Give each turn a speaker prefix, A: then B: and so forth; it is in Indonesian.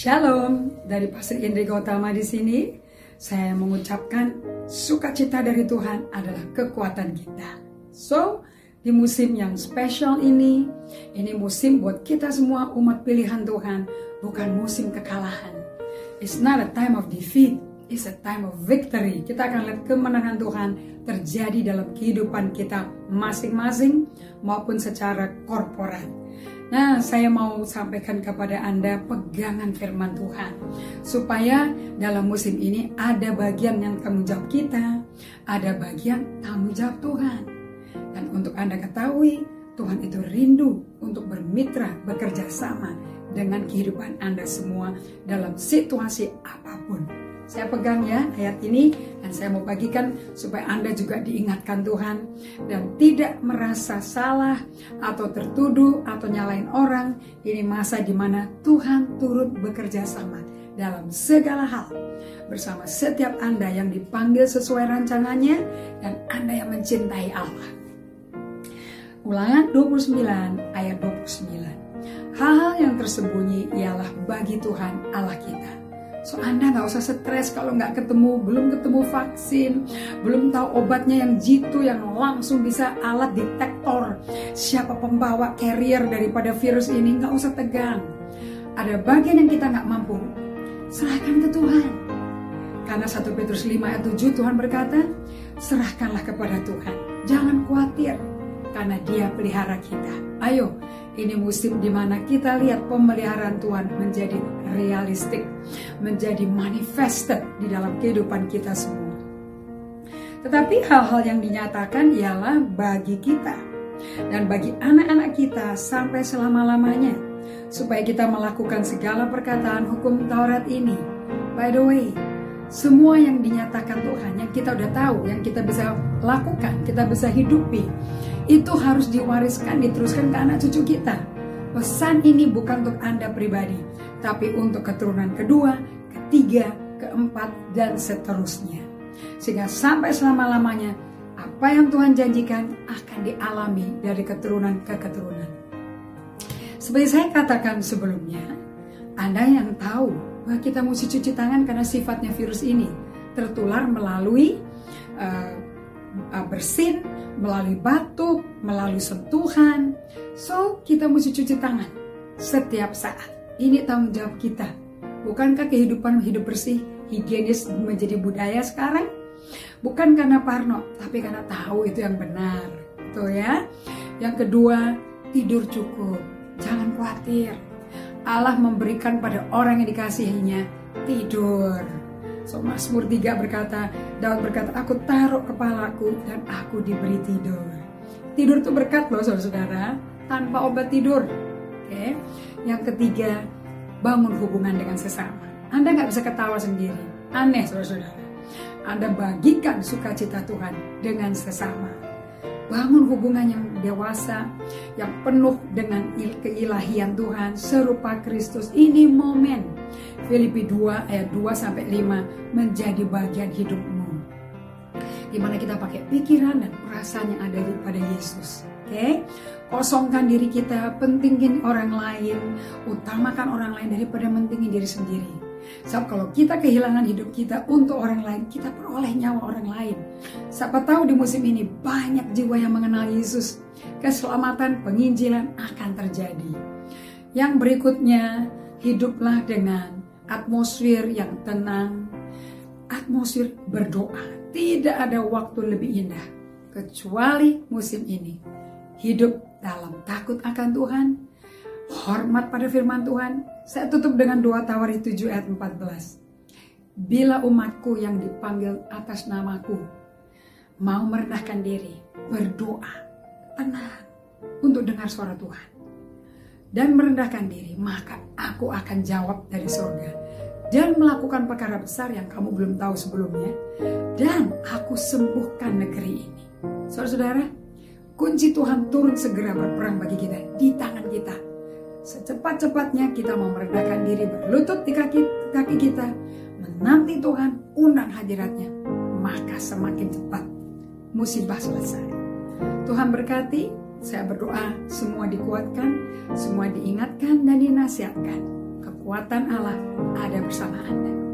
A: Shalom dari Pastor Indri Gautama di sini. Saya mengucapkan sukacita dari Tuhan adalah kekuatan kita. So, di musim yang spesial ini, ini musim buat kita semua umat pilihan Tuhan, bukan musim kekalahan. It's not a time of defeat, it's a time of victory. Kita akan lihat kemenangan Tuhan terjadi dalam kehidupan kita masing-masing maupun secara korporat. Nah, saya mau sampaikan kepada Anda pegangan firman Tuhan. Supaya dalam musim ini ada bagian yang tanggung jawab kita, ada bagian tanggung jawab Tuhan. Dan untuk Anda ketahui, Tuhan itu rindu untuk bermitra, bekerja sama dengan kehidupan Anda semua dalam situasi apa pun. Saya pegang ya ayat ini dan saya mau bagikan supaya Anda juga diingatkan Tuhan dan tidak merasa salah atau tertuduh atau nyalain orang. Ini masa di mana Tuhan turut bekerja sama dalam segala hal bersama setiap Anda yang dipanggil sesuai rancangannya dan Anda yang mencintai Allah. Ulangan 29 ayat 29. Hal-hal yang tersembunyi ialah bagi Tuhan Allah kita So Anda nggak usah stres kalau nggak ketemu, belum ketemu vaksin, belum tahu obatnya yang jitu yang langsung bisa alat detektor siapa pembawa carrier daripada virus ini nggak usah tegang. Ada bagian yang kita nggak mampu, serahkan ke Tuhan. Karena 1 Petrus 5 ayat 7 Tuhan berkata, serahkanlah kepada Tuhan. Jangan khawatir, karena dia pelihara kita. Ayo, ini musim di mana kita lihat pemeliharaan Tuhan menjadi realistik, menjadi manifested di dalam kehidupan kita semua. Tetapi hal-hal yang dinyatakan ialah bagi kita dan bagi anak-anak kita sampai selama-lamanya supaya kita melakukan segala perkataan hukum Taurat ini. By the way, semua yang dinyatakan Tuhan yang kita udah tahu, yang kita bisa lakukan, kita bisa hidupi, itu harus diwariskan, diteruskan ke anak cucu kita. Pesan ini bukan untuk Anda pribadi, tapi untuk keturunan kedua, ketiga, keempat, dan seterusnya. Sehingga sampai selama-lamanya, apa yang Tuhan janjikan akan dialami dari keturunan ke keturunan. Seperti saya katakan sebelumnya, Anda yang tahu bahwa kita mesti cuci tangan karena sifatnya virus ini tertular melalui uh, bersin, melalui batuk, melalui sentuhan. So, kita mesti cuci tangan setiap saat. Ini tanggung jawab kita. Bukankah kehidupan hidup bersih, higienis menjadi budaya sekarang? Bukan karena parno, tapi karena tahu itu yang benar. Tuh ya. Yang kedua, tidur cukup. Jangan khawatir. Allah memberikan pada orang yang dikasihinya tidur. So Mazmur 3 berkata, Daud berkata, aku taruh kepalaku dan aku diberi tidur. Tidur itu berkat loh saudara-saudara, tanpa obat tidur. Oke. Okay? Yang ketiga, bangun hubungan dengan sesama. Anda nggak bisa ketawa sendiri. Aneh saudara-saudara. Anda bagikan sukacita Tuhan dengan sesama. Bangun hubungan yang dewasa, yang penuh dengan keilahian Tuhan, serupa Kristus. Ini momen. Filipi 2 ayat 2 sampai 5 menjadi bagian hidupmu. Di mana kita pakai pikiran dan perasaan yang ada pada Yesus. Oke, okay? kosongkan diri kita, pentingin orang lain, utamakan orang lain daripada mentingin diri sendiri. Sebab kalau kita kehilangan hidup kita untuk orang lain, kita peroleh nyawa orang lain. Siapa tahu di musim ini banyak jiwa yang mengenal Yesus. Keselamatan, penginjilan akan terjadi. Yang berikutnya, hiduplah dengan atmosfer yang tenang, atmosfer berdoa. Tidak ada waktu lebih indah kecuali musim ini. Hidup dalam takut akan Tuhan, hormat pada firman Tuhan. Saya tutup dengan doa Tawari 7 ayat 14. Bila umatku yang dipanggil atas namaku mau merendahkan diri, berdoa, tenang untuk dengar suara Tuhan dan merendahkan diri, maka aku akan jawab dari surga dan melakukan perkara besar yang kamu belum tahu sebelumnya dan aku sembuhkan negeri ini. Saudara-saudara, Kunci Tuhan turun segera berperang bagi kita di tangan kita. Secepat-cepatnya kita mau merendahkan diri berlutut di kaki, kaki kita, menanti Tuhan undang hadiratnya, maka semakin cepat musibah selesai. Tuhan berkati, saya berdoa semua dikuatkan, semua diingatkan dan dinasihatkan. kekuatan Allah ada bersama Anda.